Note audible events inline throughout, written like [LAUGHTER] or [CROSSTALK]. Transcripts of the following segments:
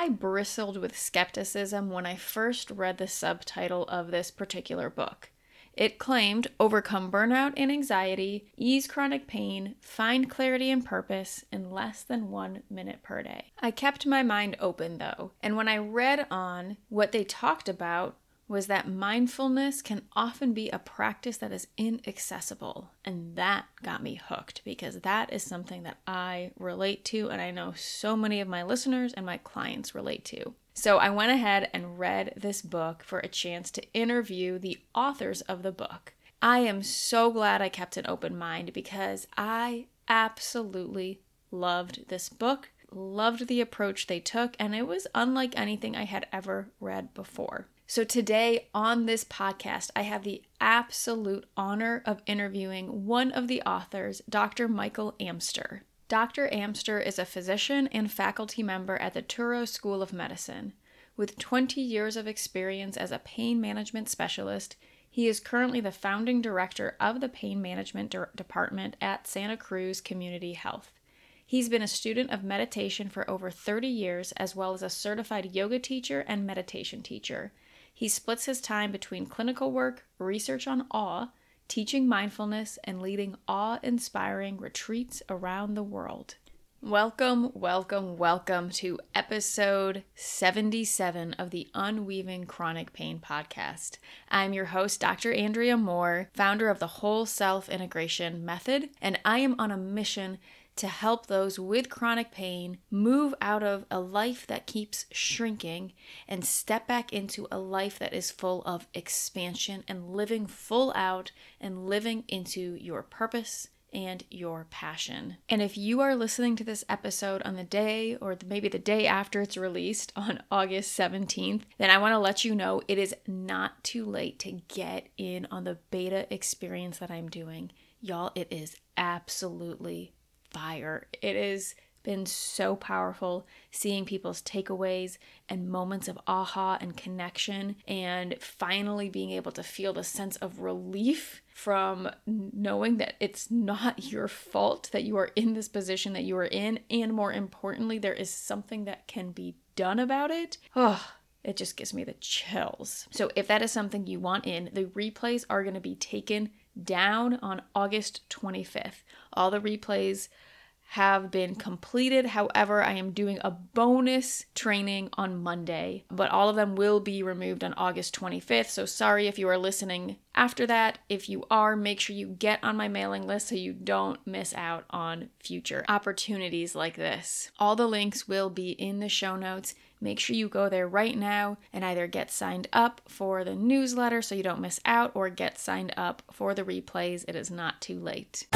I bristled with skepticism when I first read the subtitle of this particular book. It claimed overcome burnout and anxiety, ease chronic pain, find clarity and purpose in less than one minute per day. I kept my mind open though, and when I read on what they talked about, was that mindfulness can often be a practice that is inaccessible. And that got me hooked because that is something that I relate to, and I know so many of my listeners and my clients relate to. So I went ahead and read this book for a chance to interview the authors of the book. I am so glad I kept an open mind because I absolutely loved this book, loved the approach they took, and it was unlike anything I had ever read before. So, today on this podcast, I have the absolute honor of interviewing one of the authors, Dr. Michael Amster. Dr. Amster is a physician and faculty member at the Touro School of Medicine. With 20 years of experience as a pain management specialist, he is currently the founding director of the Pain Management De- Department at Santa Cruz Community Health. He's been a student of meditation for over 30 years, as well as a certified yoga teacher and meditation teacher. He splits his time between clinical work, research on awe, teaching mindfulness, and leading awe inspiring retreats around the world. Welcome, welcome, welcome to episode 77 of the Unweaving Chronic Pain podcast. I'm your host, Dr. Andrea Moore, founder of the Whole Self Integration Method, and I am on a mission to help those with chronic pain move out of a life that keeps shrinking and step back into a life that is full of expansion and living full out and living into your purpose and your passion. And if you are listening to this episode on the day or maybe the day after it's released on [LAUGHS] August 17th, then I want to let you know it is not too late to get in on the beta experience that I'm doing. Y'all, it is absolutely fire. It has been so powerful seeing people's takeaways and moments of aha and connection, and finally being able to feel the sense of relief from knowing that it's not [LAUGHS] your fault that you are in this position that you are in, and more importantly, there is something that can be done about it. Oh, it just gives me the chills. So, if that is something you want in, the replays are going to be taken down on August 25th. All the replays have been completed. However, I am doing a bonus training on Monday, but all of them will be removed on August 25th. So sorry if you are listening after that. If you are, make sure you get on my mailing list so you don't miss out on future opportunities like this. All the links will be in the show notes. Make sure you go there right now and either get signed up for the newsletter so you don't miss out or get signed up for the replays. It is not too late.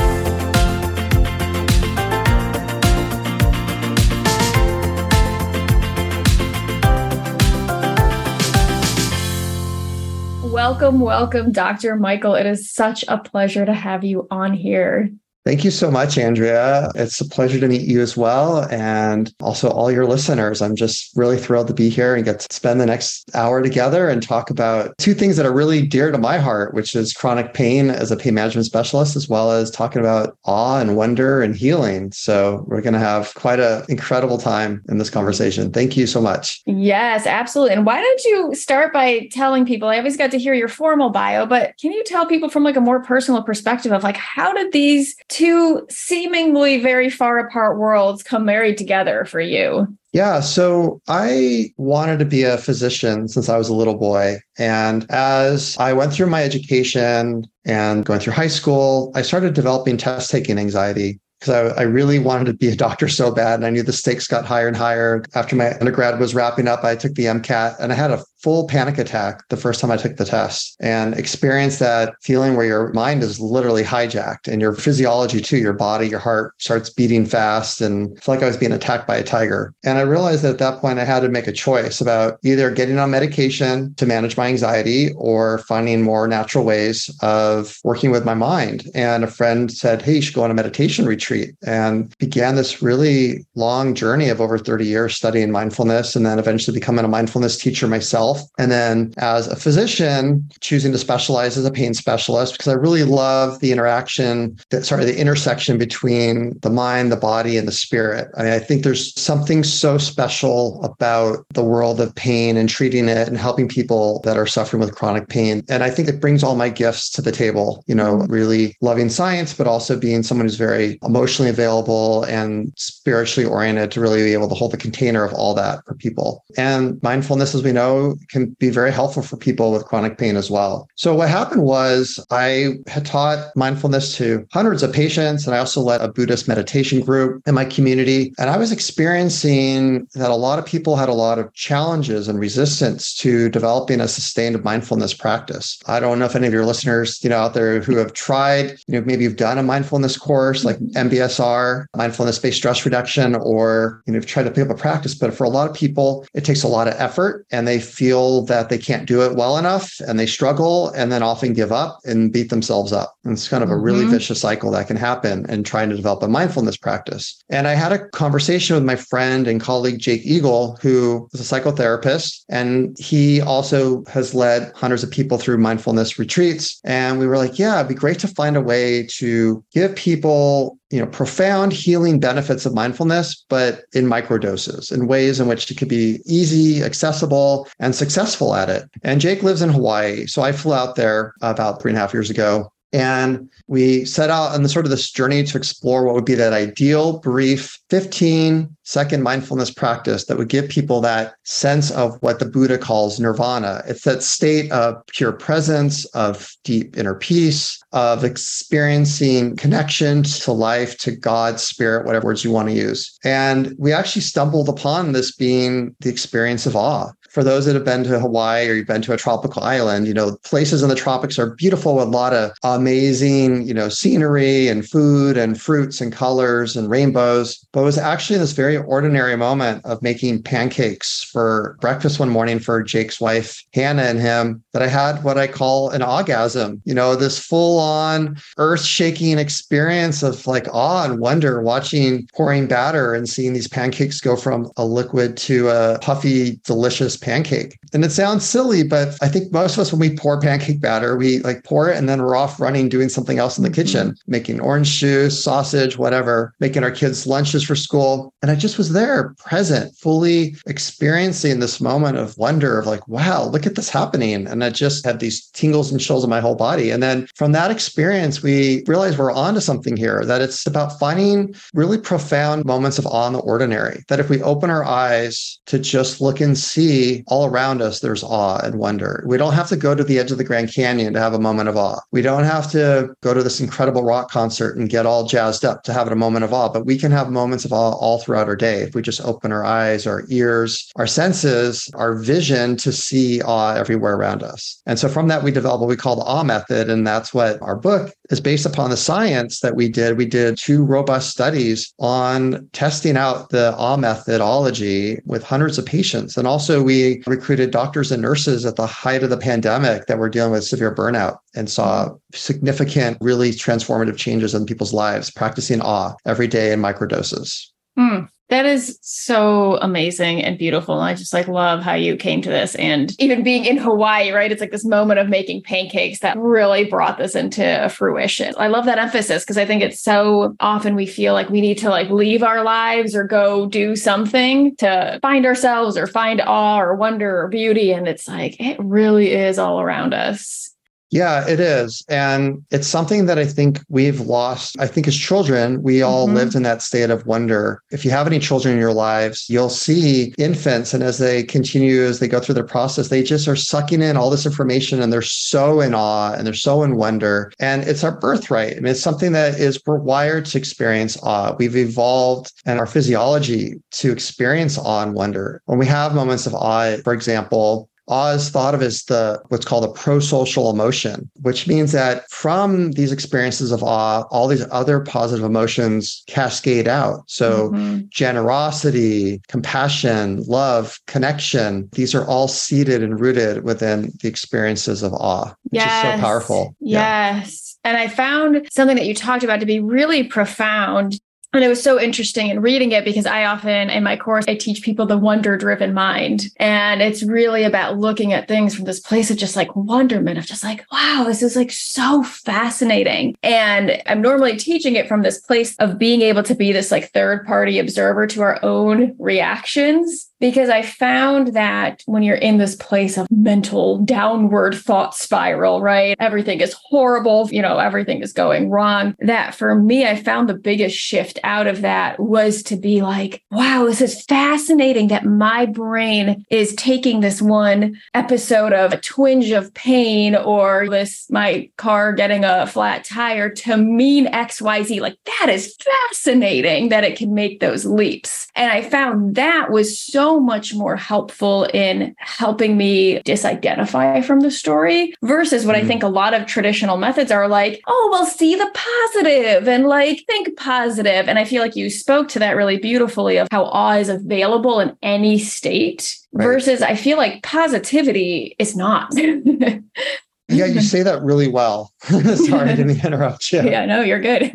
Welcome, welcome, Dr. Michael. It is such a pleasure to have you on here. Thank you so much, Andrea. It's a pleasure to meet you as well. And also all your listeners. I'm just really thrilled to be here and get to spend the next hour together and talk about two things that are really dear to my heart, which is chronic pain as a pain management specialist, as well as talking about awe and wonder and healing. So we're going to have quite an incredible time in this conversation. Thank you so much. Yes, absolutely. And why don't you start by telling people, I always got to hear your formal bio, but can you tell people from like a more personal perspective of like, how did these two seemingly very far apart worlds come married together for you? Yeah. So I wanted to be a physician since I was a little boy. And as I went through my education and going through high school, I started developing test taking anxiety because I, I, really wanted to be a doctor so bad. And I knew the stakes got higher and higher. After my undergrad was wrapping up, I took the MCAT and I had a full panic attack the first time I took the test and experienced that feeling where your mind is literally hijacked and your physiology too, your body, your heart starts beating fast and it's like I was being attacked by a tiger. And I realized that at that point I had to make a choice about either getting on medication to manage my anxiety or finding more natural ways of working with my mind. And a friend said, Hey, you should go on a meditation retreat and began this really long journey of over 30 years studying mindfulness and then eventually becoming a mindfulness teacher myself myself. And then as a physician, choosing to specialize as a pain specialist because I really love the interaction, that, sorry, the intersection between the mind, the body, and the spirit. I mean, I think there's something so special about the world of pain and treating it and helping people that are suffering with chronic pain. And I think it brings all my gifts to the table, you know, mm-hmm. really loving science, but also being someone who's very emotionally available and spiritually oriented to really be able to hold the container of all that for people. And mindfulness, as we know, can be very helpful for people with chronic pain as well. So what happened was I had taught mindfulness to hundreds of patients, and I also led a Buddhist meditation group in my community. And I was experiencing that a lot of people had a lot of challenges and resistance to developing a sustained mindfulness practice. I don't know if any of your listeners, you know, out there who have tried, you know, maybe you've done a mindfulness course like mm-hmm. MBSR, mindfulness-based stress reduction, or you know, you've tried to pick up a practice. But for a lot of people, it takes a lot of effort and they feel that they can't do it well enough and they struggle and then often give up and beat themselves up. And it's kind of a really mm-hmm. vicious cycle that can happen in trying to develop a mindfulness practice. And I had a conversation with my friend and colleague Jake Eagle, who is a psychotherapist, and he also has led hundreds of people through mindfulness retreats. And we were like, yeah, it'd be great to find a way to give people you know profound healing benefits of mindfulness but in micro doses in ways in which it could be easy accessible and successful at it. And jake lives in hawaii so i flew out there about three and a half years ago. And we set out on the sort of this journey to explore what would be that ideal brief 15 second mindfulness practice that would give people that sense of what the Buddha calls nirvana. It's that state of pure presence, of deep inner peace, of experiencing connection to life, to God, spirit, whatever words you want to use. And we actually stumbled upon this being the experience of awe for those that have been to Hawaii or you've been to a tropical island, you know, places in the tropics are beautiful with a lot of amazing, you know, scenery and food and fruits and colors and rainbows. But was actually this very ordinary moment of making pancakes for breakfast one morning for Jake's wife, Hannah, and him that I had what I call an orgasm, you know, this full on earth shaking experience of like awe and wonder watching pouring batter and seeing these pancakes go from a liquid to a puffy, delicious pancake. And it sounds silly, but I think most of us, when we pour pancake batter, we like pour it and then we're off running doing something else in the mm-hmm. kitchen, making orange juice, sausage, whatever, making our kids lunches for school. And I just was there present, fully experiencing this moment of wonder of like, wow, look at this happening. And I just had these tingles and chills in my whole body. And then from that experience, we realized we're onto something here, that it's about finding really profound moments of awe in the ordinary. That if we open our eyes to just look and see all around us, there's awe and wonder. We don't have to go to the edge of the Grand Canyon to have a moment of awe. We don't have to go to this incredible rock concert and get all jazzed up to have a moment of awe, but we can have moments of awe all throughout our day if we just open our eyes, our ears, our senses, our vision to see awe everywhere around us. And so from that, we developed what we call the awe method. And that's what our book is based upon the science that we did. We did two robust studies on testing out the awe methodology with hundreds of patients. And also, we recruited doctors and nurses at the height of the pandemic that were dealing with severe burnout and saw significant, really transformative changes in people's lives, practicing awe every day in microdoses. Mm. That is so amazing and beautiful. And I just like love how you came to this. And even being in Hawaii, right? It's like this moment of making pancakes that really brought this into fruition. I love that emphasis because I think it's so often we feel like we need to like leave our lives or go do something to find ourselves or find awe or wonder or beauty. And it's like it really is all around us. Yeah, it is. And it's something that I think we've lost. I think as children, we all mm-hmm. lived in that state of wonder. If you have any children in your lives, you'll see infants. And as they continue, as they go through their process, they just are sucking in all this information and they're so in awe and they're so in wonder. And it's our birthright. I mean, it's something that is we're wired to experience awe. We've evolved and our physiology to experience awe and wonder. When we have moments of awe, for example, Awe is thought of as the what's called a pro-social emotion, which means that from these experiences of awe, all these other positive emotions cascade out. So mm-hmm. generosity, compassion, love, connection, these are all seated and rooted within the experiences of awe, which yes. is so powerful. Yes. Yeah. And I found something that you talked about to be really profound And it was so interesting in reading it because I often in my course, I teach people the wonder driven mind. And it's really about looking at things from this place of just like wonderment, of just like, wow, this is like so fascinating. And I'm normally teaching it from this place of being able to be this like third party observer to our own reactions because I found that when you're in this place of mental downward thought spiral, right? Everything is horrible, you know, everything is going wrong. That for me, I found the biggest shift out of that was to be like, wow, this is fascinating that my brain is taking this one episode of a twinge of pain or this, my car getting a flat tire to mean XYZ. Like that is fascinating that it can make those leaps. And I found that was so much more helpful in helping me disidentify from the story versus what mm-hmm. I think a lot of traditional methods are like, oh, well, see the positive and like think positive. And I feel like you spoke to that really beautifully of how awe is available in any state right. versus I feel like positivity is not. [LAUGHS] yeah, you say that really well. [LAUGHS] Sorry, I didn't [LAUGHS] interrupt you. Yeah, no, you're good.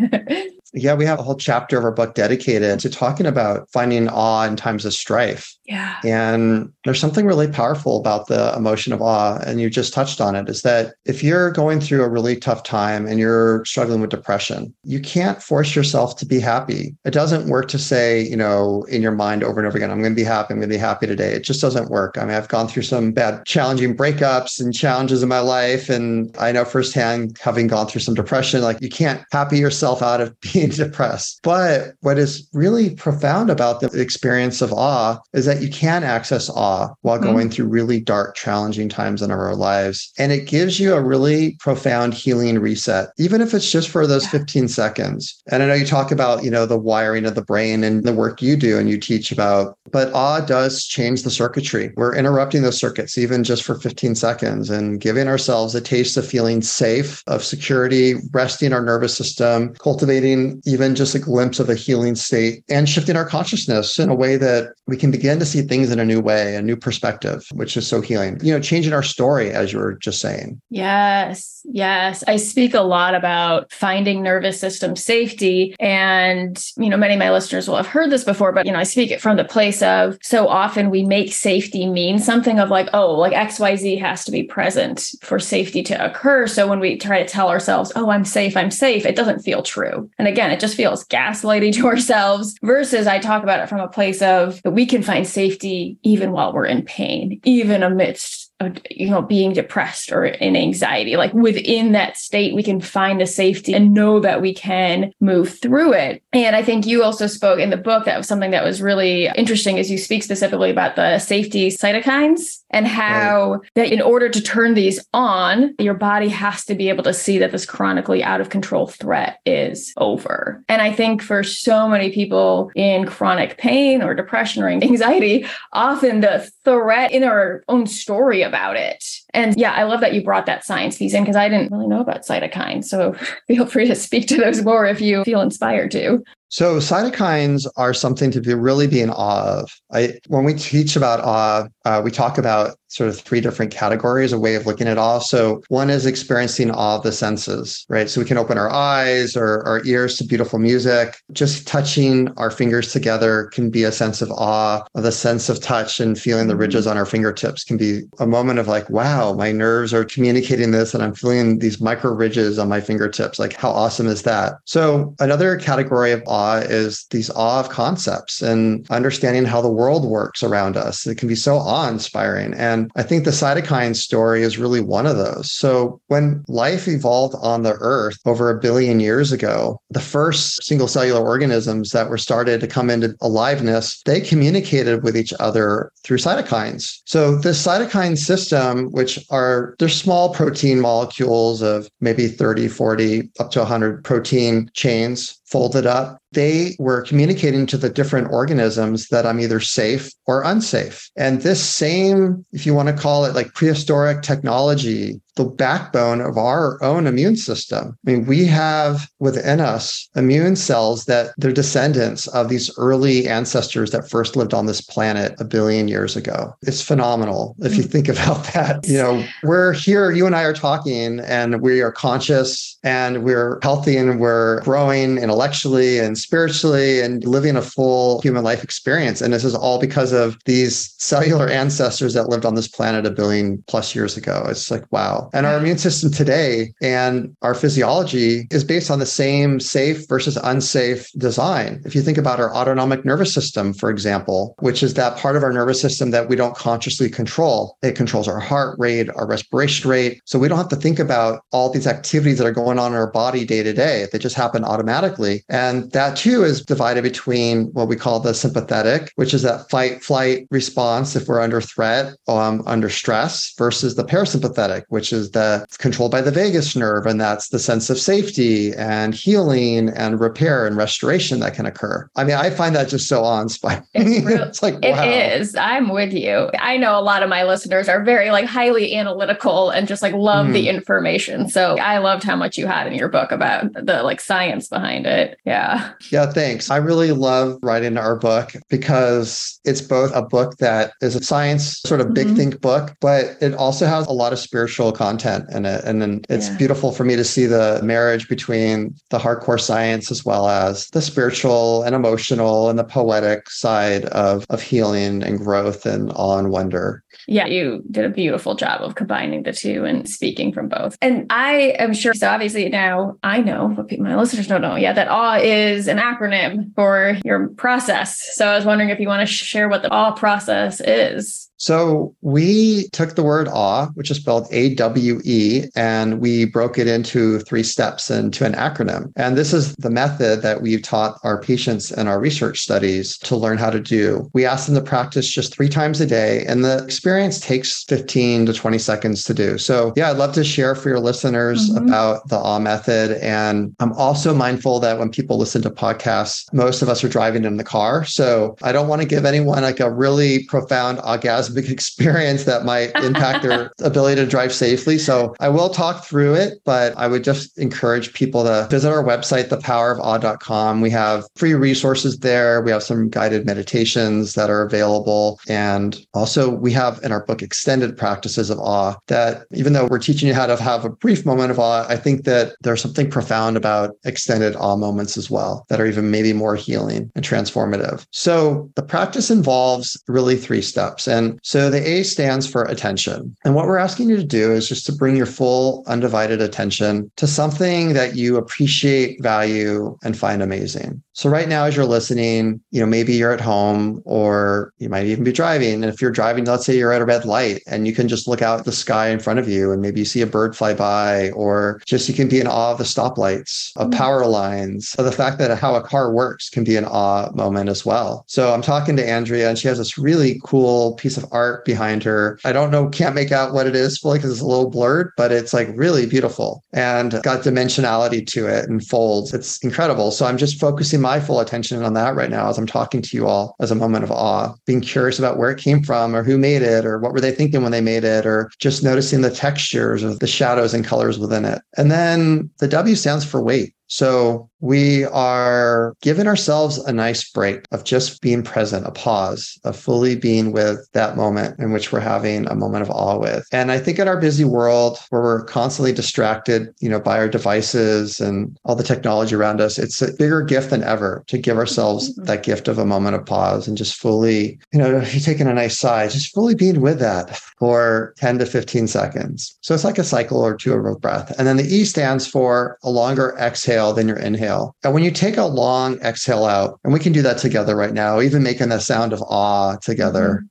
Yeah, we have a whole chapter of our book dedicated to talking about finding awe in times of strife. Yeah. And there's something really powerful about the emotion of awe. And you just touched on it is that if you're going through a really tough time and you're struggling with depression, you can't force yourself to be happy. It doesn't work to say, you know, in your mind over and over again, I'm going to be happy. I'm going to be happy today. It just doesn't work. I mean, I've gone through some bad, challenging breakups and challenges in my life. And I know firsthand, having gone through some depression, like you can't happy yourself out of [LAUGHS] being depressed. But what is really profound about the experience of awe is that you can access awe while mm-hmm. going through really dark, challenging times in our lives. And it gives you a really profound healing reset, even if it's just for those 15 seconds. And I know you talk about, you know, the wiring of the brain and the work you do and you teach about, but awe does change the circuitry. We're interrupting those circuits, even just for 15 seconds and giving ourselves a taste of feeling safe, of security, resting our nervous system, cultivating even just a glimpse of a healing state and shifting our consciousness in a way that we can begin to see things in a new way, a new perspective, which is so healing. You know, changing our story, as you were just saying. Yes, yes. I speak a lot about finding nervous system safety. And, you know, many of my listeners will have heard this before, but, you know, I speak it from the place of so often we make safety mean something of like, oh, like XYZ has to be present for safety to occur. So when we try to tell ourselves, oh, I'm safe, I'm safe, it doesn't feel true. And again, it just feels gaslighting [LAUGHS] to ourselves versus I talk about it from a place of that we can find safety even while we're in pain, even amidst Uh, you know being depressed or in anxiety. Like within that state we can find a safety and know that we can move through it. And i think you also spoke in the book that was something that was really interesting as you speak specifically about the safety cytokines and how right. that in order to turn these on your body has to be able to see that this chronically out of control threat is over. And i think for so many people in chronic pain or depression or anxiety often the threat in our own story about it. And yeah, I love that you brought that science piece in because I didn't really know about cytokines. So [LAUGHS] feel free to speak to those more if you feel inspired to. So cytokines are something to be really be in awe of. I, when we teach about awe, uh, we talk about sort of three different categories, a way of looking at awe. So one is experiencing awe of the senses, right? So we can open our eyes or our ears to beautiful music. Just touching our fingers together can be a sense of awe, of the sense of touch and feeling the ridges on our fingertips can be a moment of like, wow, my nerves are communicating this and I'm feeling these micro ridges on my fingertips. Like how awesome is that? So another category of awe is these awe of concepts and understanding how the world works around us. It can be so awe inspiring. And and I think the cytokine story is really one of those. So when life evolved on the earth over a billion years ago, the first single cellular organisms that were started to come into aliveness, they communicated with each other through cytokines. So this cytokine system, which are they're small protein molecules of maybe 30, 40, up to 100 protein chains folded up, they were communicating to the different organisms that I'm either safe or unsafe. And this same, if you want to call it like prehistoric technology, the backbone of our own immune system. I mean, we have within us immune cells that they're descendants of these early ancestors that first lived on this planet a billion years ago. It's phenomenal if you mm. think about that. You know, we're here, you and I are talking, and we are conscious and we're healthy and we're growing intellectually and spiritually and living a full human life experience. And this is all because of these cellular ancestors that lived on this planet a billion plus years ago. It's like, wow. And our immune system today and our physiology is based on the same safe versus unsafe design. If you think about our autonomic nervous system, for example, which is that part of our nervous system that we don't consciously control, it controls our heart rate, our respiration rate. So we don't have to think about all these activities that are going on in our body day to day. They just happen automatically. And that too is divided between what we call the sympathetic, which is that fight flight response if we're under threat, um, under stress, versus the parasympathetic, which is the controlled by the vagus nerve. And that's the sense of safety and healing and repair and restoration that can occur. I mean, I find that just so awe inspiring. It's, [LAUGHS] real, it's like, wow. It is. I'm with you. I know a lot of my listeners are very like highly analytical and just like love mm. the hmm. information. So I loved how much you had in your book about the like science behind it. Yeah. Yeah. Thanks. I really love writing our book because it's both a book that is a science sort of big mm-hmm. think book, but it also has a lot of spiritual content in it. And then it's yeah. beautiful for me to see the marriage between the hardcore science as well as the spiritual and emotional and the poetic side of, of healing and growth and awe and wonder. Yeah, you did a beautiful job of combining the two and speaking from both. And I am sure, so obviously now I know, but my listeners don't know yet, that AWE is an acronym for your process. So I was wondering if you want to share what the AWE process is. So we took the word awe, which is spelled A W E, and we broke it into three steps into an acronym. And this is the method that we've taught our patients in our research studies to learn how to do. We ask them to practice just three times a day, and the experience takes 15 to 20 seconds to do. So, yeah, I'd love to share for your listeners mm-hmm. about the awe method. And I'm also mindful that when people listen to podcasts, most of us are driving in the car. So I don't want to give anyone like a really profound orgasmic [LAUGHS] experience that might impact their [LAUGHS] ability to drive safely. So I will talk through it, but I would just encourage people to visit our website, thepowerofawe.com. We have free resources there. We have some guided meditations that are available. And also we have in our book extended practices of awe that even though we're teaching you how to have a brief moment of awe, I think that there's something profound about extended awe moments as well that are even maybe more healing and transformative. So the practice involves really three steps. And so the A stands for attention. And what we're asking you to do is just to bring your full undivided attention to something that you appreciate, value, and find amazing. So right now, as you're listening, you know, maybe you're at home or you might even be driving. And if you're driving, let's say you're at a red light and you can just look out at the sky in front of you and maybe you see a bird fly by, or just you can be in awe of the stoplights, of mm-hmm. power lines, of the fact that how a car works can be an awe moment as well. So I'm talking to Andrea and she has this really cool piece of art behind her. I don't know, can't make out what it is fully because it's a little blurred, but it's like really beautiful and got dimensionality to it and folds. It's incredible. So I'm just focusing my full attention on that right now as I'm talking to you all as a moment of awe, being curious about where it came from or who made it or what were they thinking when they made it or just noticing the textures or the shadows and colors within it. And then the W stands for wait. So we are giving ourselves a nice break of just being present, a pause, of fully being with that moment in which we're having a moment of awe with. And I think in our busy world where we're constantly distracted, you know, by our devices and all the technology around us, it's a bigger gift than ever to give ourselves mm-hmm. that gift of a moment of pause and just fully, you know, if you're taking a nice sigh, just fully being with that for 10 to 15 seconds. So it's like a cycle or two of breath. And then the E stands for a longer exhale than your inhale. And when you take a long exhale out, and we can do that together right now, even making the sound of awe together.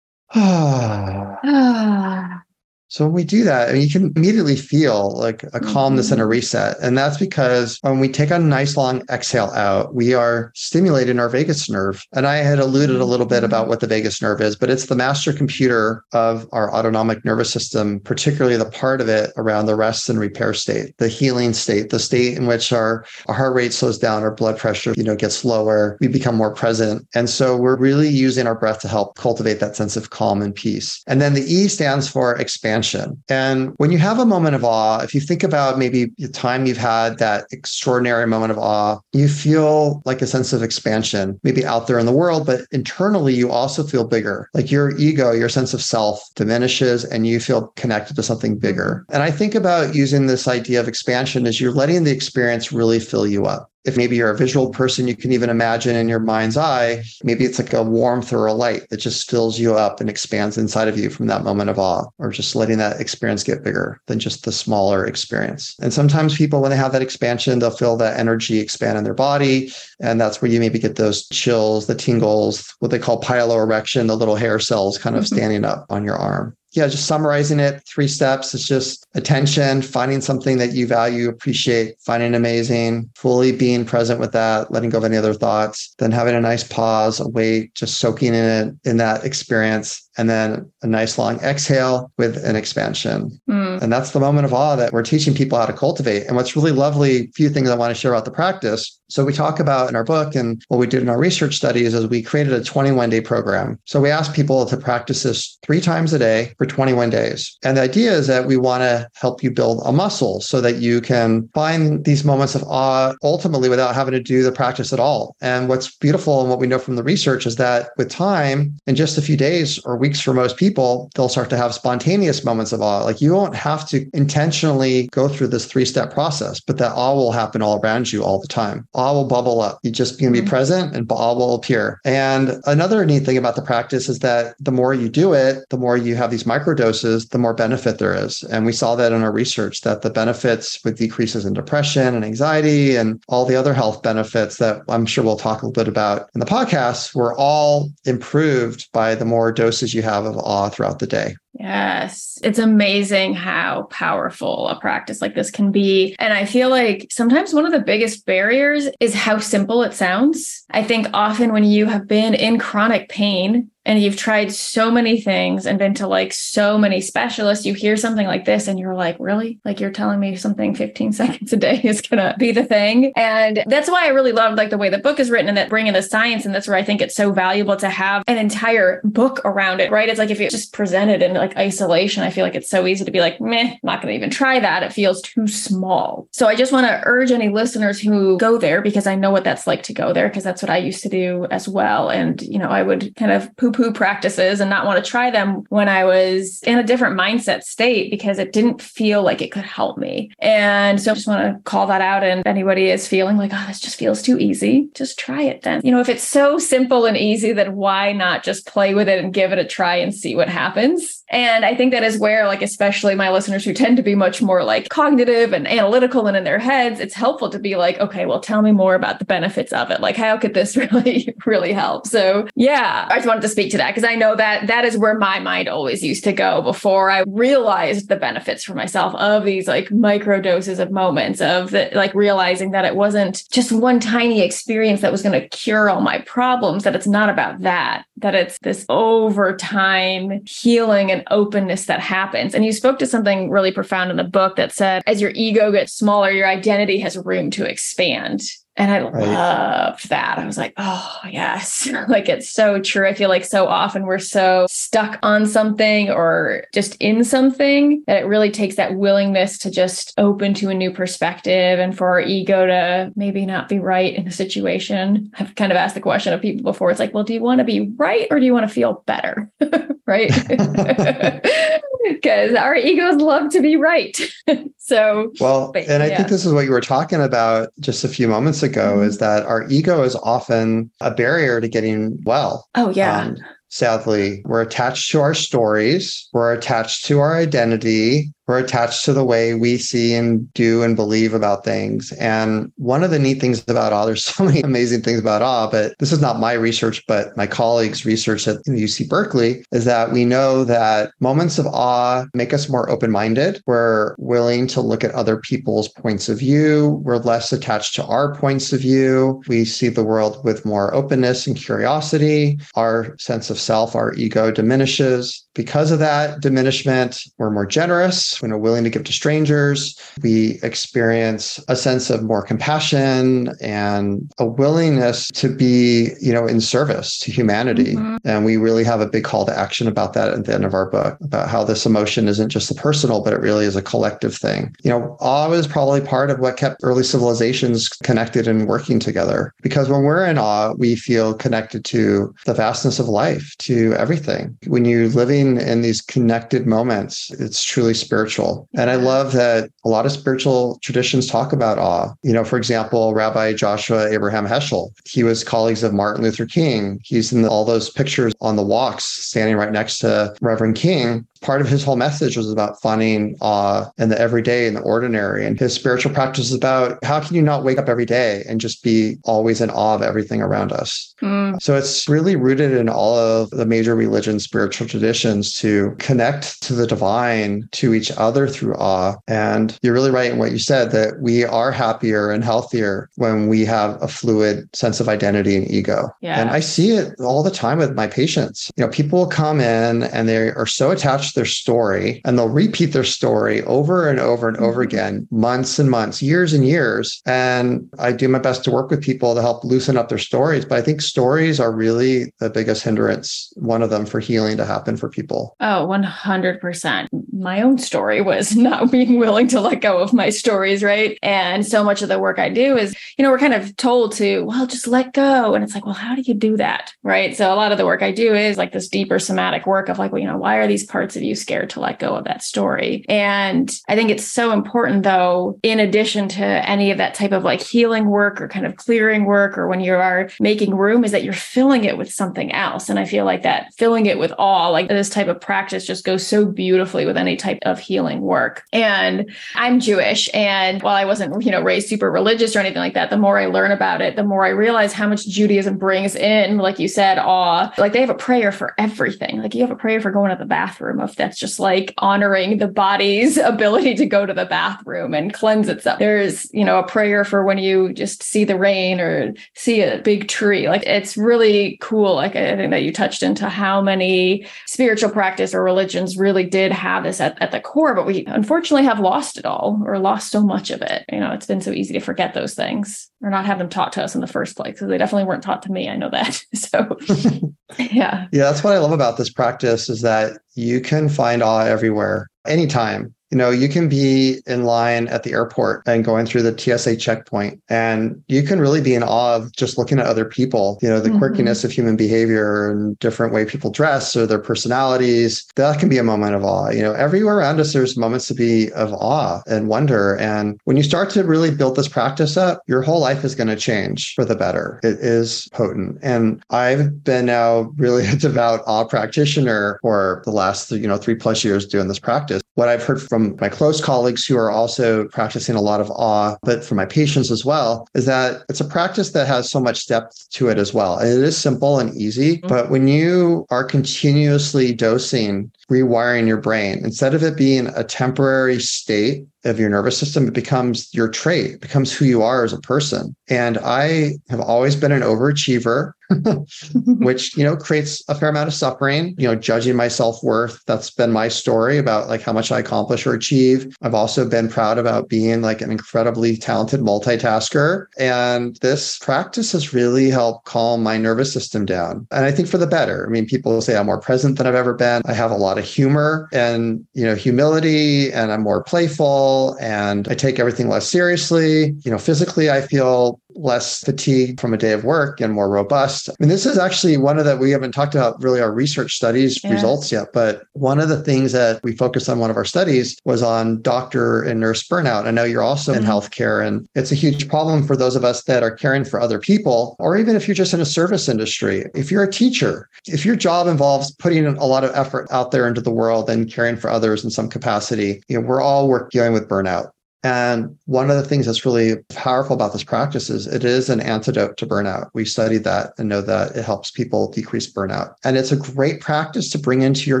Mm-hmm. [SIGHS] So when we do that, I mean, you can immediately feel like a calmness mm-hmm. and a mm-hmm. reset. And that's because when we take a nice long exhale out, we are stimulating our vagus nerve. And I had alluded a little bit about mm-hmm. what the vagus nerve is, but it's the master computer of our autonomic nervous system, particularly the part of it around the rest and repair state, the healing state, the state in which our, our heart rate slows down, our blood pressure, you know, gets lower, we become more present. And so we're really using our breath to help cultivate that sense of calm and peace. And then the E stands for expansion expansion. And when you have a moment of awe, if you think about maybe the time you've had that extraordinary moment of awe, you feel like a sense of expansion, maybe out there in the world, but internally you also feel bigger. Like your ego, your sense of self diminishes and you feel connected to something bigger. And I think about using this idea of expansion as you're letting the experience really fill you up if maybe you're a visual person, you can even imagine in your mind's eye, maybe it's like a warmth or a light that just fills you up and expands inside of you from that moment of awe, or just letting that experience get bigger than just the smaller experience. And sometimes people, when they have that expansion, they'll feel that energy expand in their body. And that's where you maybe get those chills, the tingles, what they call piloerection, the little hair cells kind of mm-hmm. standing up on your arm yeah, just summarizing it, three steps. It's just attention, finding something that you value, appreciate, finding amazing, fully being present with that, letting go of any other thoughts, then having a nice pause, a wait, just soaking in it in that experience, and then a nice long exhale with an expansion. Mm. And that's the moment of awe that we're teaching people how to cultivate. And what's really lovely, few things I want to share about the practice. So we talk about in our book and what we did in our research studies is we created a 21 day program. So we asked people to practice this three times a day for 21 days. And the idea is that we want to help you build a muscle so that you can find these moments of awe ultimately without having to do the practice at all. And what's beautiful and what we know from the research is that with time, in just a few days or weeks for most people, they'll start to have spontaneous moments of awe. Like you won't have to intentionally go through this three step process, but that awe will happen all around you all the time. Awe will bubble up. You just to be mm-hmm. present and awe will appear. And another neat thing about the practice is that the more you do it, the more you have these micro doses, the more benefit there is. And we saw that in our research that the benefits with decreases in depression and anxiety and all the other health benefits that I'm sure we'll talk a little bit about in the podcast were all improved by the more doses you have of awe throughout the day. Yes. It's amazing how powerful a practice like this can be. And I feel like sometimes one of the biggest barriers is how simple it sounds. I think often when you have been in chronic pain, and you've tried so many things and been to like so many specialists, you hear something like this and you're like, really? Like you're telling me something 15 [LAUGHS] seconds a day is going to be the thing. And that's why I really loved like the way the book is written and that bringing the science. And that's where I think it's so valuable to have an entire book around it, right? It's like if you just presented in like isolation, I feel like it's so easy to be like, meh, I'm not going to even try that. It feels too small. So I just want to urge any listeners who go there because I know what that's like to go there because that's what I used to do as well. And, you know, I would kind of poo poo practices and not want to try them when I was in a different mindset state because it didn't feel like it could help me. And so I just want to call that out. And anybody is feeling like, oh, this just feels too easy, just try it then. You know, if it's so simple and easy, then why not just play with it and give it a try and see what happens? And I think that is where, like, especially my listeners who tend to be much more like cognitive and analytical and in their heads, it's helpful to be like, okay, well, tell me more about the benefits of it. Like, how could this [LAUGHS] really, really help? So, yeah, I just wanted to speak to that because I know that that is where my mind always used to go before I realized the benefits for myself of these like micro doses of moments of the, like realizing that it wasn't just one tiny experience that was going to cure all my problems, that it's not about that, that it's this over time healing and openness that happens. And you spoke to something really profound in the book that said, as your ego gets smaller, your identity has room to expand. And I right. loved that. I was like, oh, yes. [LAUGHS] like it's so true. I feel like so often we're so stuck on something or just in something that it really takes that willingness to just open to a new perspective and for our ego to maybe not be right in a situation. I've kind of asked the question of people before. It's like, well, do you want to be right or do you want to feel better? [LAUGHS] right? [LAUGHS] Because our egos love to be right. [LAUGHS] so, well, but, and I yeah. think this is what you were talking about just a few moments ago mm-hmm. is that our ego is often a barrier to getting well. Oh, yeah. Um, sadly. We're attached to our stories, we're attached to our identity, we're attached to the way we see and do and believe about things. And one of the neat things about awe, there's [LAUGHS] so many amazing things about awe, but this is not my research, but my colleagues' research at UC Berkeley is that we know that moments of awe make us more open minded. We're willing to look at other people's points of view. We're less attached to our points of view. We see the world with more openness and curiosity. Our sense of self, our ego diminishes. Because of that diminishment, we're more generous We're willing to give to strangers. We experience a sense of more compassion and a willingness to be, you know, in service to humanity. Mm-hmm. And we really have a big call to action about that at the end of our book, about how this emotion isn't just a personal, but it really is a collective thing. You know, awe is probably part of what kept early civilizations connected and working together. Because when we're in awe, we feel connected to the vastness of life, to everything. When you're living in these connected moments, it's truly spiritual. And I love that a lot of spiritual traditions talk about awe. You know, for example, Rabbi Joshua Abraham Heschel, he was colleagues of Martin Luther King. He's in all those pictures on the walks standing right next to Reverend King part of his whole message was about finding awe in the everyday and the ordinary. And his spiritual practice is about how can you not wake up every day and just be always in awe of everything around us? Mm. So it's really rooted in all of the major religion spiritual traditions to connect to the divine, to each other through awe. And you're really right in what you said that we are happier and healthier when we have a fluid sense of identity and ego. Yeah. And I see it all the time with my patients. You know, people will come in and they are so attached their story and they'll repeat their story over and over and over mm-hmm. again, months and months, years and years. And I do my best to work with people to help loosen up their stories. But I think stories are really the biggest hindrance, one of them for healing to happen for people. Oh, 100%. My own story was [LAUGHS] not being willing to let go of my stories, right? And so much of the work I do is, you know, we're kind of told to, well, just let go. And it's like, well, how do you do that? Right. So a lot of the work I do is like this deeper somatic work of like, well, you know, why are these parts of you scared to let go of that story? And I think it's so important, though, in addition to any of that type of like healing work or kind of clearing work, or when you are making room, is that you're filling it with something else. And I feel like that filling it with awe, like this type of practice just goes so beautifully with any type of healing work. And I'm Jewish. And while I wasn't, you know, raised super religious or anything like that, the more I learn about it, the more I realize how much Judaism brings in, like you said, awe. Like they have a prayer for everything. Like you have a prayer for going to the bathroom, if that's just like honoring the body's [LAUGHS] ability to go to the bathroom and cleanse itself. There's, you know, a prayer for when you just see the rain or see a big tree. Like it's really cool. Like I think that you touched into how many spiritual practice or religions really did have at, at the core, but we unfortunately have lost it all or lost so much of it. You know, it's been so easy to forget those things or not have them taught to us in the first place because they definitely weren't taught to me. I know that. [LAUGHS] So [LAUGHS] yeah. Yeah, that's what I love about this practice is that you can find awe everywhere, anytime you know, you can be in line at the airport and going through the TSA checkpoint, and you can really be in awe of just looking at other people, you know, the mm-hmm. quirkiness of human behavior and different way people dress or their personalities. That can be a moment of awe. You know, everywhere around us, there's moments to be of awe and wonder. And when you start to really build this practice up, your whole life is going to change for the better. It is potent. And I've been now really [LAUGHS] a devout awe practitioner for the last, you know, three plus years doing this practice. What I've heard from my close colleagues who are also practicing a lot of awe, but for my patients as well, is that it's a practice that has so much depth to it as well. And it is simple and easy, mm-hmm. but when you are continuously dosing, rewiring your brain, instead of it being a temporary state of your nervous system, it becomes your trait, it becomes who you are as a person. And I have always been an overachiever, [LAUGHS] [LAUGHS] which, you know, creates a fair amount of suffering, you know, judging my self-worth. That's been my story about like how much I accomplish or achieve. I've also been proud about being like an incredibly talented multitasker. And this practice has really helped calm my nervous system down. And I think for the better. I mean, people say I'm more present than I've ever been. I have a lot of humor and, you know, humility and I'm more playful and I take everything less seriously. You know, physically, I feel less fatigued from a day of work and more robust. I mean, this is actually one of the, we haven't talked about really our research studies yeah. results yet, but one of the things that we focused on one of our studies was on doctor and nurse burnout. I know you're also mm-hmm. in healthcare and it's a huge problem for those of us that are caring for other people, or even if you're just in a service industry. If you're a teacher, if your job involves putting a lot of effort out there into the world and caring for others in some capacity, you know, we're all work, dealing with burnout. And one of the things that's really powerful about this practice is it is an antidote to burnout. We studied that and know that it helps people decrease burnout. And it's a great practice to bring into your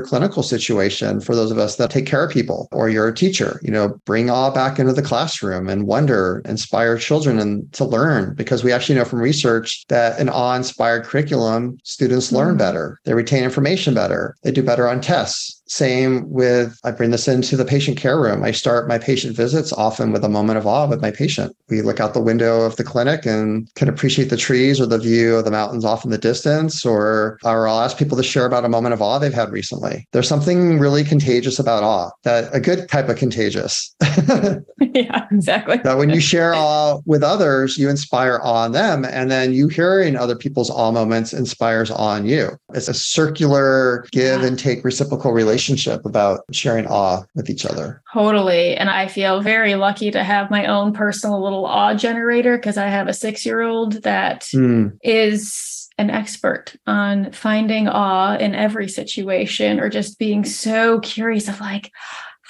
clinical situation for those of us that take care of people or you're a teacher, you know, bring awe back into the classroom and wonder, inspire children and to learn because we actually know from research that an awe-inspired curriculum, students learn mm-hmm. better, they retain information better, they do better on tests Same with, I bring this into the patient care room. I start my patient visits often with a moment of awe with my patient. We look out the window of the clinic and can appreciate the trees or the view of the mountains off in the distance, or, or I'll ask people to share about a moment of awe they've had recently. There's something really contagious about awe, that a good type of contagious. [LAUGHS] yeah, exactly. that when you share awe with others, you inspire awe in them. And then you hearing other people's awe moments inspires awe in you. It's a circular give and take reciprocal relationship about sharing awe with each other. Totally. And I feel very lucky to have my own personal little awe generator because I have a six year old that mm. is an expert on finding awe in every situation or just being so curious of like,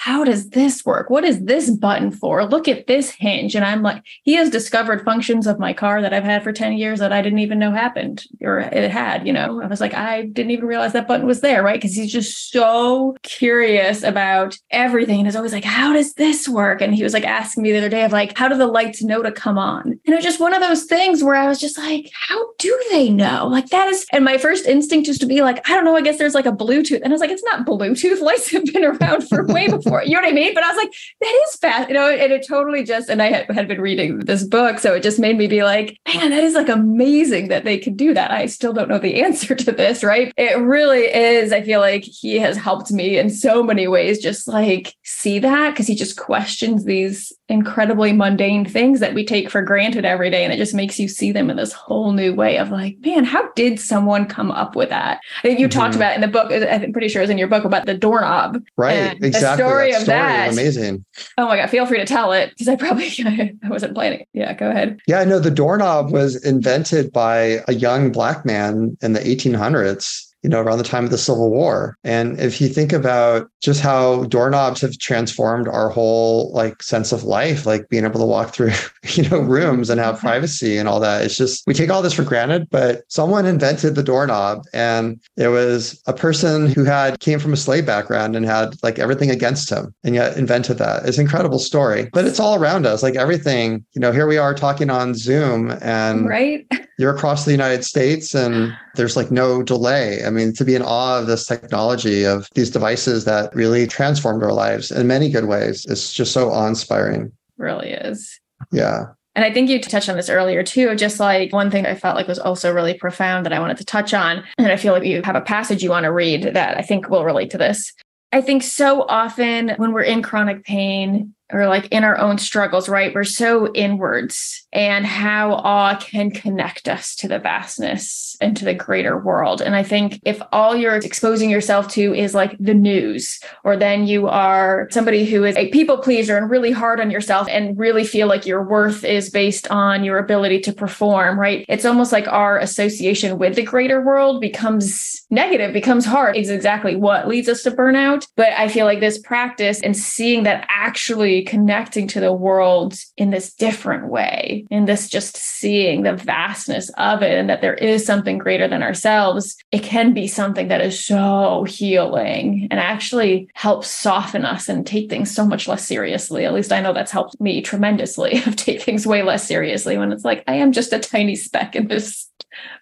how does this work? What is this button for? Look at this hinge. And I'm like, he has discovered functions of my car that I've had for 10 years that I didn't even know happened or it had, you know. I was like, I didn't even realize that button was there, right? Because he's just so curious about everything. And he's always like, how does this work? And he was like asking me the other day of like, how do the lights know to come on? And it was just one of those things where I was just like, how do they know? Like that is, and my first instinct is to be like, I don't know, I guess there's like a Bluetooth. And I was like, it's not Bluetooth. [LAUGHS] Lights have been around for way [LAUGHS] before for it. You know what I mean? But I was like, that is fast, you know, and it totally just, and I had, had been reading this book. So it just made me be like, man, that is like amazing that they could do that. I still don't know the [LAUGHS] answer to this, right? It really is. I feel like he has helped me in so many ways, just like see that because he just questions these incredibly mundane things that we take for granted every day. And it just makes you see them in this whole new way of like, man, how did someone come up with that? I think you mm-hmm. talked about in the book, I'm pretty sure it's in your book about the doorknob. Right. Exactly. The story that of story that. amazing. Oh my God. Feel free to tell it because I probably [LAUGHS] I wasn't planning. Yeah, go ahead. Yeah, no, the doorknob was invented by a young black man in the 1800s you know, around the time of the Civil War. And if you think about just how doorknobs have transformed our whole like sense of life, like being able to walk through, [LAUGHS] you know, rooms and have [LAUGHS] privacy and all that, it's just we take all this for granted. But someone invented the doorknob, and it was a person who had came from a slave background and had like everything against him, and yet invented that. It's an incredible story. But it's all around us, like everything. You know, here we are talking on Zoom, and right [LAUGHS] you're across the United States and there's like no delay. I mean, to be in awe of this technology, of these devices that really transformed our lives in many good ways, is just so awe inspiring. Really is. Yeah. And I think you touched on this earlier too. Just like one thing I felt like was also really profound that I wanted to touch on. And I feel like you have a passage you want to read that I think will relate to this. I think so often when we're in chronic pain, or like in our own struggles, right? We're so inwards and how awe can connect us to the vastness and to the greater world. And I think if all you're exposing yourself to is like the news, or then you are somebody who is a people pleaser and really hard on yourself and really feel like your worth is based on your ability to perform, right? It's almost like our association with the greater world becomes negative, becomes hard. It's exactly what leads us to burnout. But I feel like this practice and seeing that actually connecting to the world in this different way, in this just seeing the vastness of it and that there is something greater than ourselves, it can be something that is so healing and actually helps soften us and take things so much less seriously. At least I know that's helped me tremendously [LAUGHS] of take things way less seriously when it's like, I am just a tiny speck in this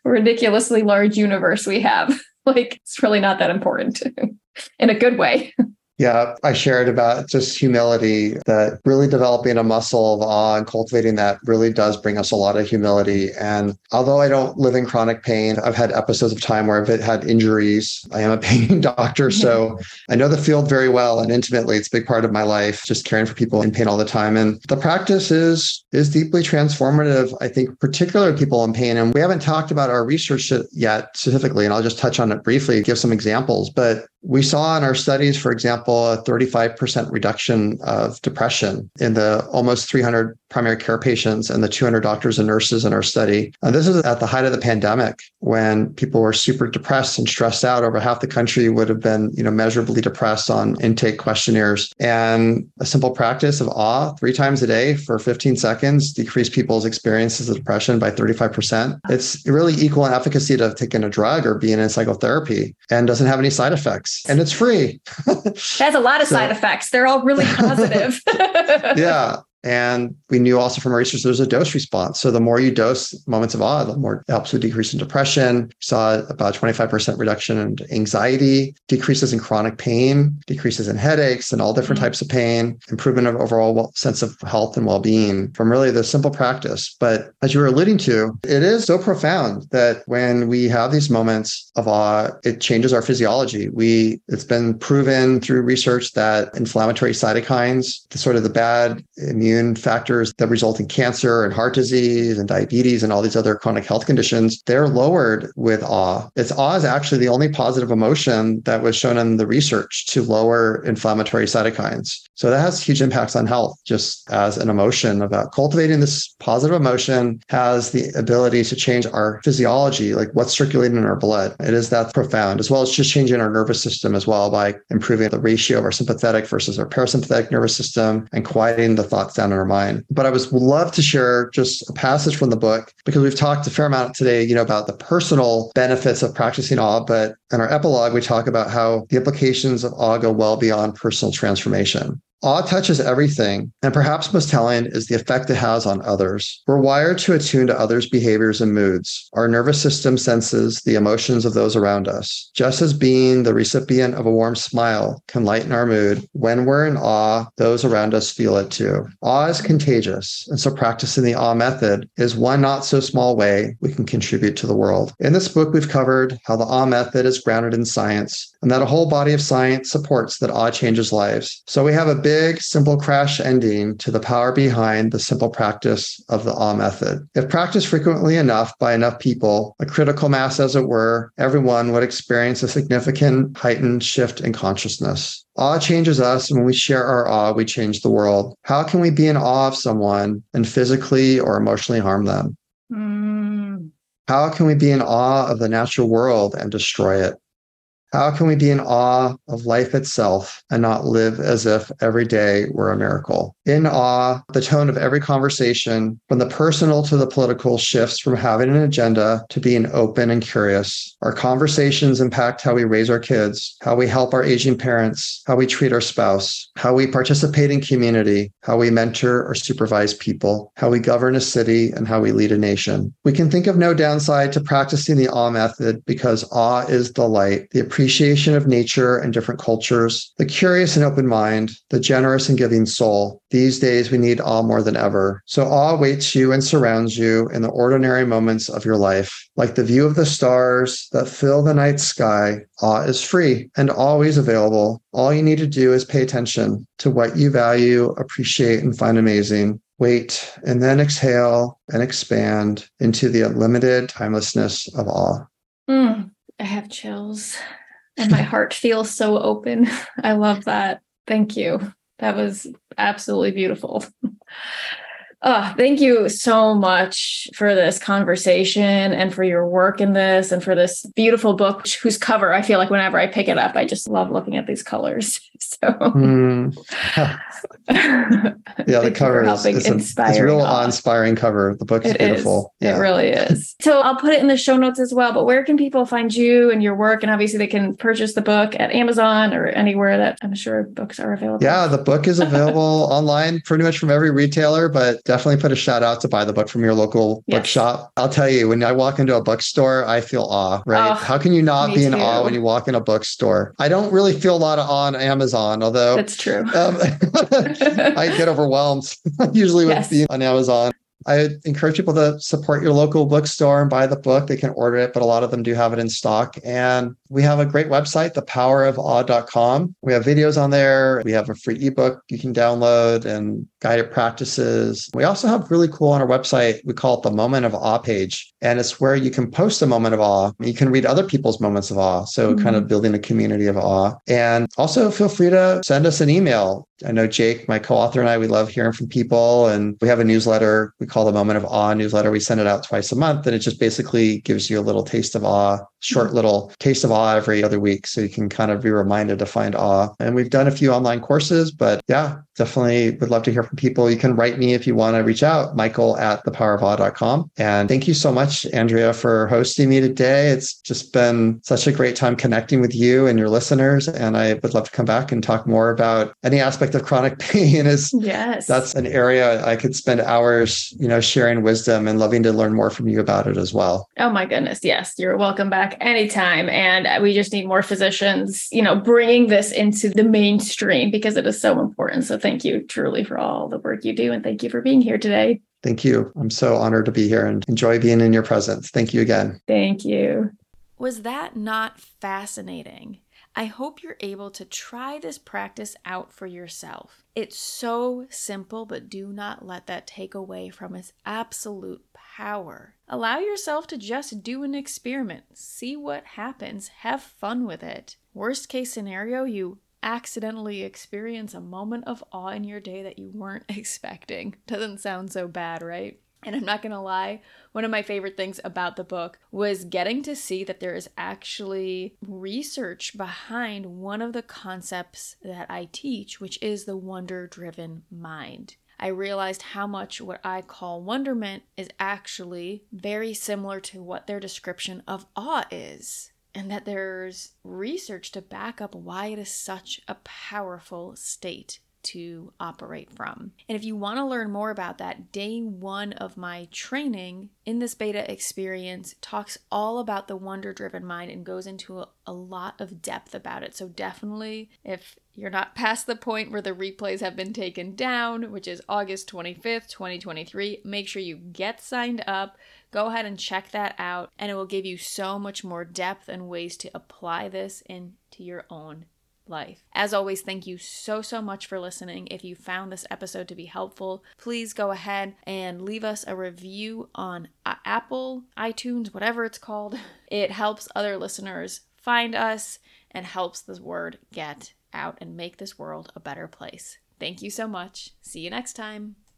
ridiculously large universe we have. [LAUGHS] like, it's really not that important [LAUGHS] in a good way. Yeah, I shared about just humility that really developing a muscle of awe and cultivating that really does bring us a lot of humility. And although I don't live in chronic pain, I've had episodes of time where I've had injuries. I am a [LAUGHS] pain doctor, so I know the field very well and intimately. It's a big part of my life, just caring for people in pain all the time. And the practice is is deeply transformative, I think, particularly people in pain. And we haven't talked about our research yet specifically, and I'll just touch on it briefly, give some examples. But we saw in our studies, for example, a 35% reduction of depression in the almost 300 primary care patients and the 200 doctors and nurses in our study. And this is at the height of the pandemic when people were super depressed and stressed out. Over half the country would have been, you know, measurably depressed on intake questionnaires. And a simple practice of awe three times a day for 15 seconds decreased people's experiences of depression by 35%. It's really equal in efficacy to taking a drug or being in psychotherapy and doesn't have any side effects. And it's free. [LAUGHS] It has a lot of so, side effects. They're all really positive. [LAUGHS] yeah. And we knew also from our research there's a dose response. So the more you dose moments of awe, the more it helps with decrease in depression. We saw about 25% reduction in anxiety, decreases in chronic pain, decreases in headaches and all different mm-hmm. types of pain, improvement of overall sense of health and well-being from really the simple practice. But as you were alluding to, it is so profound that when we have these moments of awe, it changes our physiology. We it's been proven through research that inflammatory cytokines, the sort of the bad immune factors that result in cancer and heart disease and diabetes and all these other chronic health conditions, they're lowered with awe. It's awe is actually the only positive emotion that was shown in the research to lower inflammatory cytokines. So that has huge impacts on health, just as an emotion about cultivating this positive emotion has the ability to change our physiology, like what's circulating in our blood. It is that profound, as well as just changing our nervous system as well by improving the ratio of our sympathetic versus our parasympathetic nervous system and quieting the thoughts down in our mind. But I would love to share just a passage from the book because we've talked a fair amount today, you know, about the personal benefits of practicing awe, but in our epilogue, we talk about how the implications of awe go well beyond personal transformation. Awe touches everything, and perhaps most telling is the effect it has on others. We're wired to attune to others' behaviors and moods. Our nervous system senses the emotions of those around us. Just as being the recipient of a warm smile can lighten our mood, when we're in awe, those around us feel it too. Awe is contagious, and so practicing the awe method is one not so small way we can contribute to the world. In this book, we've covered how the awe method is grounded in science and that a whole body of science supports that awe changes lives. So we have a big, simple crash ending to the power behind the simple practice of the awe method. If practiced frequently enough by enough people, a critical mass as it were, everyone would experience a significant heightened shift in consciousness. Awe changes us, and when we share our awe, we change the world. How can we be in awe of someone and physically or emotionally harm them? Mm. How can we be in awe of the natural world and destroy it? How can we be in awe of life itself and not live as if every day were a miracle? In awe, the tone of every conversation, from the personal to the political, shifts from having an agenda to being open and curious. Our conversations impact how we raise our kids, how we help our aging parents, how we treat our spouse, how we participate in community, how we mentor or supervise people, how we govern a city, and how we lead a nation. We can think of no downside to practicing the awe method because awe is the light, the appreciation of nature and different cultures, the curious and open mind, the generous and giving soul. These days, we need awe more than ever. So, awe waits you and surrounds you in the ordinary moments of your life. Like the view of the stars that fill the night sky, awe is free and always available. All you need to do is pay attention to what you value, appreciate, and find amazing wait, and then exhale and expand into the unlimited timelessness of awe. Mm, I have chills and my heart feels so open. [LAUGHS] I love that. Thank you. That was absolutely beautiful. [LAUGHS] Oh, thank you so much for this conversation and for your work in this and for this beautiful book whose cover I feel like whenever I pick it up, I just love looking at these colors. [LAUGHS] So mm. [LAUGHS] yeah, the cover is it's, a, it's a real awe-inspiring cover. The book is it beautiful. Is. Yeah. It really is. [LAUGHS] so I'll put it in the show notes as well. But where can people find you and your work? And obviously they can purchase the book at Amazon or anywhere that I'm sure books are available. Yeah, the book is available online pretty much from every retailer, but definitely put a shout out to buy the book from your local yes. bookshop. I'll tell you, when I walk into a bookstore, I feel awe, right? Oh, How can you not be in too. awe when you walk in a bookstore? I don't really feel a lot of awe on Amazon, although that's true. Um, [LAUGHS] I get overwhelmed [LAUGHS] usually with yes. being on Amazon. I encourage people to support your local bookstore and buy the book. They can order it, but a lot of them do have it in stock. And we have a great website, thepowerofawe.com. We have videos on there. We have a free ebook you can download and guided practices. We also have really cool on our website. We call it the Moment of Awe page. And it's where you can post a moment of awe. You can read other people's moments of awe. So, mm-hmm. kind of building a community of awe. And also feel free to send us an email. I know Jake, my co author, and I, we love hearing from people. And we have a newsletter we call the Moment of Awe newsletter. We send it out twice a month. And it just basically gives you a little taste of awe, short mm-hmm. little taste of awe awe every other week. So you can kind of be reminded to find awe. And we've done a few online courses, but yeah, definitely would love to hear from people. You can write me if you want to reach out, michael at thepowerofawe.com. And thank you so much much, Andrea, for hosting me today. It's just been such a great time connecting with you and your listeners. And I would love to come back and talk more about any aspect of chronic [LAUGHS] pain. Is yes, that's an area I could spend hours, you know, sharing wisdom and loving to learn more from you about it as well. Oh my goodness, yes, you're welcome back anytime. And we just need more physicians, you know, bringing this into the mainstream because it is so important. So thank you truly for all the work you do, and thank you for being here today. Thank you. I'm so honored to be here and enjoy being in your presence. Thank you again. Thank you. Was that not fascinating? I hope you're able to try this practice out for yourself. It's so simple, but do not let that take away from its absolute power. Allow yourself to just do an experiment, see what happens, have fun with it. Worst case scenario, you accidentally experience a moment of awe in your day that you weren't [LAUGHS] expecting. Doesn't sound so bad, right? And I'm not gonna lie, one of my favorite things about the book was getting to see that there is actually research behind one of the concepts that I teach, which is the wonder driven mind. I realized how much what I call wonderment is actually very similar to what their description of awe is and that there's research to back up why it is such a powerful state to operate from. And if you want to learn more about that, day one of my training in this beta experience talks all about the wonder driven mind and goes into a, a, lot of depth about it. So, definitely, if you're not past the point where the replays have been taken down, which is August 25th, 2023, make sure you get signed up Go ahead and check that out, and it will give you so much more depth and ways to apply this into your own life. As always, thank you so, so much for listening. If you found this episode to be helpful, please go ahead and leave us a review on uh, Apple, iTunes, whatever it's called. [LAUGHS] It helps other listeners find us and helps this word get out and make this world a better place. Thank you so much. See you next time.